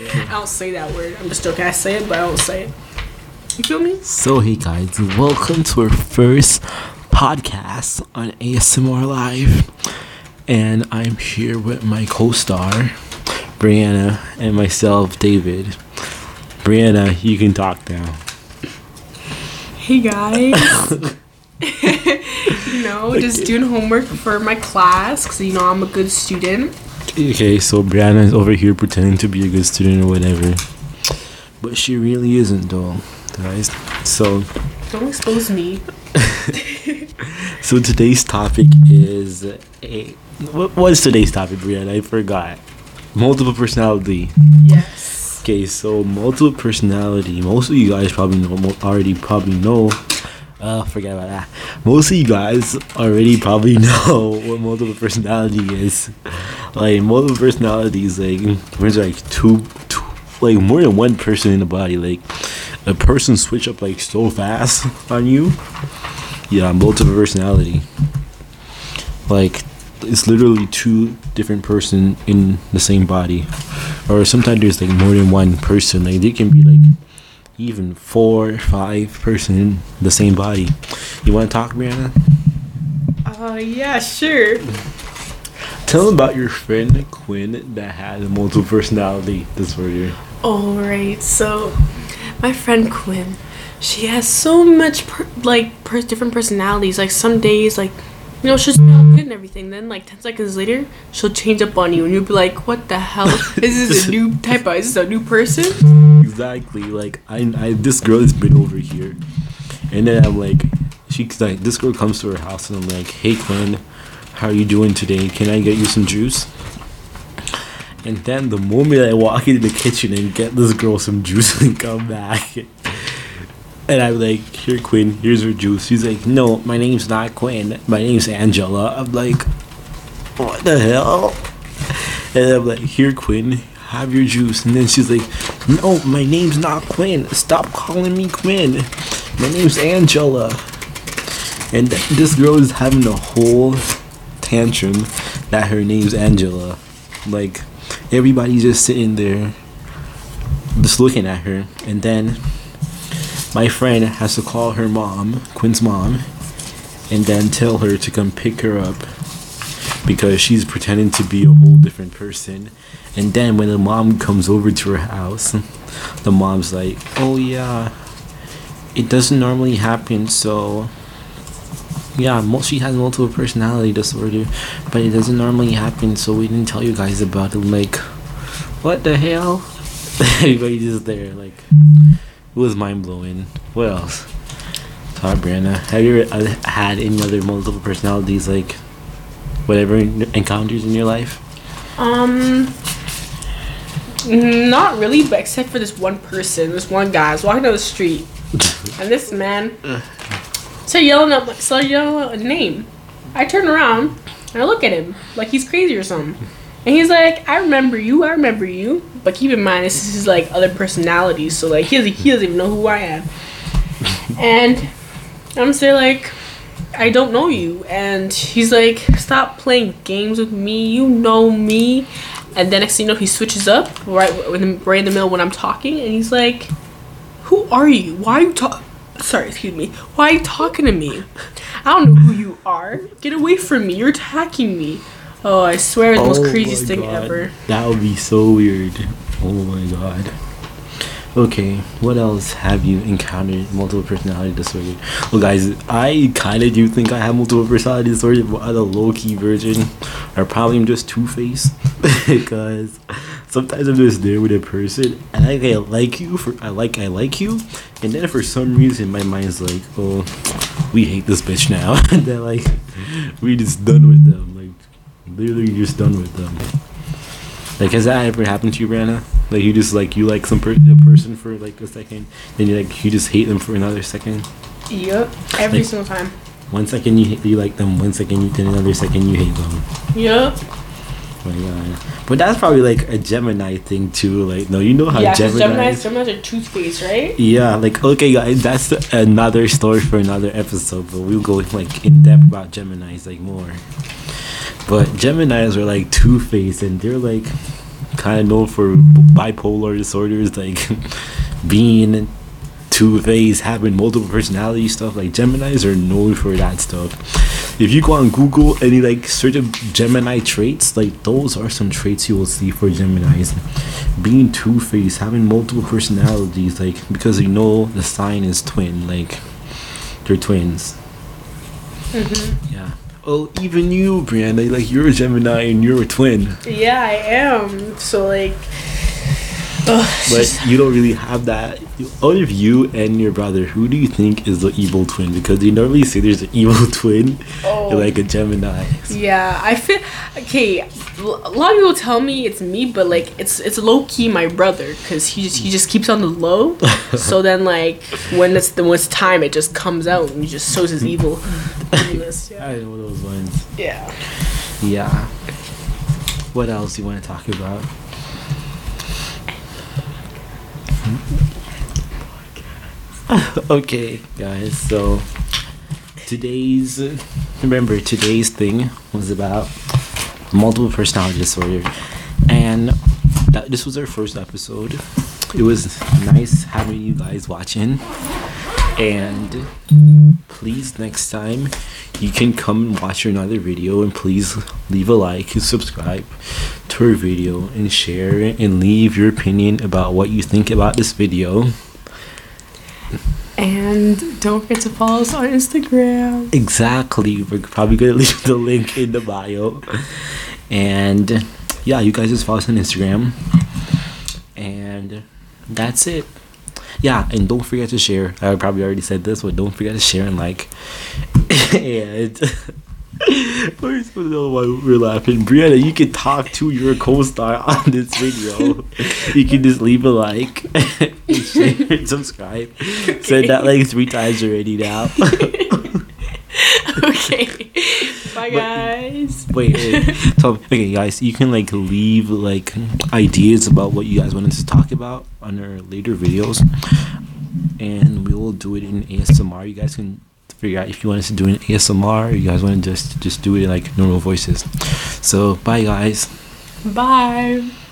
I don't say that word. I'm just joking. I say it, but I don't say it. You feel me? So, hey guys, welcome to our first podcast on ASMR Live. And I'm here with my co star, Brianna, and myself, David. Brianna, you can talk now. Hey guys. you know, just doing homework for my class because you know I'm a good student. Okay, so Brianna is over here pretending to be a good student or whatever. But she really isn't, though, guys. So, Don't expose me. so today's topic is a. What, is today's topic, Brianna? I forgot. Multiple personality. Yes. Okay, so multiple personality. Most of you guys probably know, already probably know. Uh, forget about that. Most of you guys already probably know what multiple personality is. Like multiple personalities. like there's like two, two, like more than one person in the body. Like a person switch up like so fast on you. Yeah, multiple personality. Like it's literally two different person in the same body or sometimes there's like more than one person like they can be like even four five person in the same body you want to talk brianna Uh, yeah, sure. Tell them about your friend quinn that had a multiple personality disorder Alright, so my friend Quinn, she has so much per- like per- different personalities. Like some days, like you know, she'll smell good and everything. Then like ten seconds later, she'll change up on you, and you'll be like, "What the hell? is this a new type of? Is this a new person?" exactly like I, I this girl has been over here and then i'm like she's like this girl comes to her house and i'm like hey quinn how are you doing today can i get you some juice and then the moment i walk into the kitchen and get this girl some juice and come back and i'm like here quinn here's her juice she's like no my name's not quinn my name's angela i'm like what the hell and I'm like, here, Quinn, have your juice. And then she's like, no, my name's not Quinn. Stop calling me Quinn. My name's Angela. And this girl is having a whole tantrum that her name's Angela. Like, everybody's just sitting there, just looking at her. And then my friend has to call her mom, Quinn's mom, and then tell her to come pick her up because she's pretending to be a whole different person. And then when the mom comes over to her house, the mom's like, "Oh yeah, it doesn't normally happen, so yeah, she has multiple personality disorder, but it doesn't normally happen, so we didn't tell you guys about it." Like, what the hell? Everybody's just there, like, it was mind blowing. What else? Talk, Brianna. Have you ever uh, had any other multiple personalities, like? whatever encounters in your life? Um, not really, but except for this one person, this one guy. I was walking down the street, and this man started yelling out, started yelling out a name. I turn around and I look at him like he's crazy or something, and he's like, "I remember you, I remember you." But keep in mind, this is like other personalities, so like he doesn't, he doesn't even know who I am. And I'm still like, I don't know you. And he's like, stop playing games with me. You know me. And then next thing you know, he switches up right right in the middle when I'm talking, and he's like, "Who are you? Why are you talking?" Sorry, excuse me. Why are you talking to me? I don't know who you are. Get away from me. You're attacking me. Oh, I swear, it's the most Oh craziest thing God. ever. That would be so weird. Oh my god. Okay, what else have you encountered multiple personality disorder? Well, guys, I kind of do think I have multiple personality disorder, but I'm a low key version, or probably I'm just two faced because sometimes I'm just there with a person and I, I like you for I like I like you, and then for some reason my mind's like, oh, we hate this bitch now, and then like we just done with them, like literally just done with them. Like, has that ever happened to you, Brianna? Like, you just like you like some per- a person for like a second, then you like you just hate them for another second. Yep, every Like- single time. One second you you like them, one second you then another second you hate them. Yep. Oh my god! But that's probably like a Gemini thing too. Like, no, you know how yeah, Gemini. Gemini's, Gemini's are toothpaste, right? Yeah, like okay, guys, that's another story for another episode. But we'll go like in depth about Gemini's like more. But Gemini's are like two faced, and they're like kind of known for bipolar disorders, like being two faced, having multiple personality stuff. Like Gemini's are known for that stuff. If you go on Google and you like search of Gemini traits, like those are some traits you will see for Gemini's. Being two faced, having multiple personalities, like because you know the sign is twin, like they're twins. Mm-hmm. Yeah. Oh, even you, Brianna, like you're a Gemini and you're a twin. Yeah, I am. So like, ugh, But just- you don't really have that. Out of you and your brother, who do you think is the evil twin? Because you normally say there's an evil twin, Oh. like a Gemini. yeah, I feel okay. l- A lot of people tell me it's me, but like it's it's low key my brother because he just he just keeps on the low. so then like when it's the when it's time, it just comes out and he just shows his evil. yeah. I know those ones. yeah. Yeah. What else do you want to talk about? okay, guys. So today's remember today's thing was about multiple personality disorder, and that this was our first episode. It was nice having you guys watching, and please next time you can come and watch another video and please leave a like and subscribe to our video and share and leave your opinion about what you think about this video. And don't forget to follow us on Instagram. exactly. We're probably gonna leave the link in the bio. And yeah you guys just follow us on instagram. And that's it yeah and don't forget to share i probably already said this but don't forget to share and like and we're supposed to know why we're laughing. Brianna, you can talk to your co-star on this video. you can just leave a like, share, subscribe. Said that like three times already now. okay. Bye guys. wait, wait. So, okay, guys, you can like leave like ideas about what you guys wanted to talk about on our later videos, and we will do it in ASMR. You guys can figure out if you want us to do an ASMR or you guys want to just just do it in like normal voices. So, bye, guys. Bye.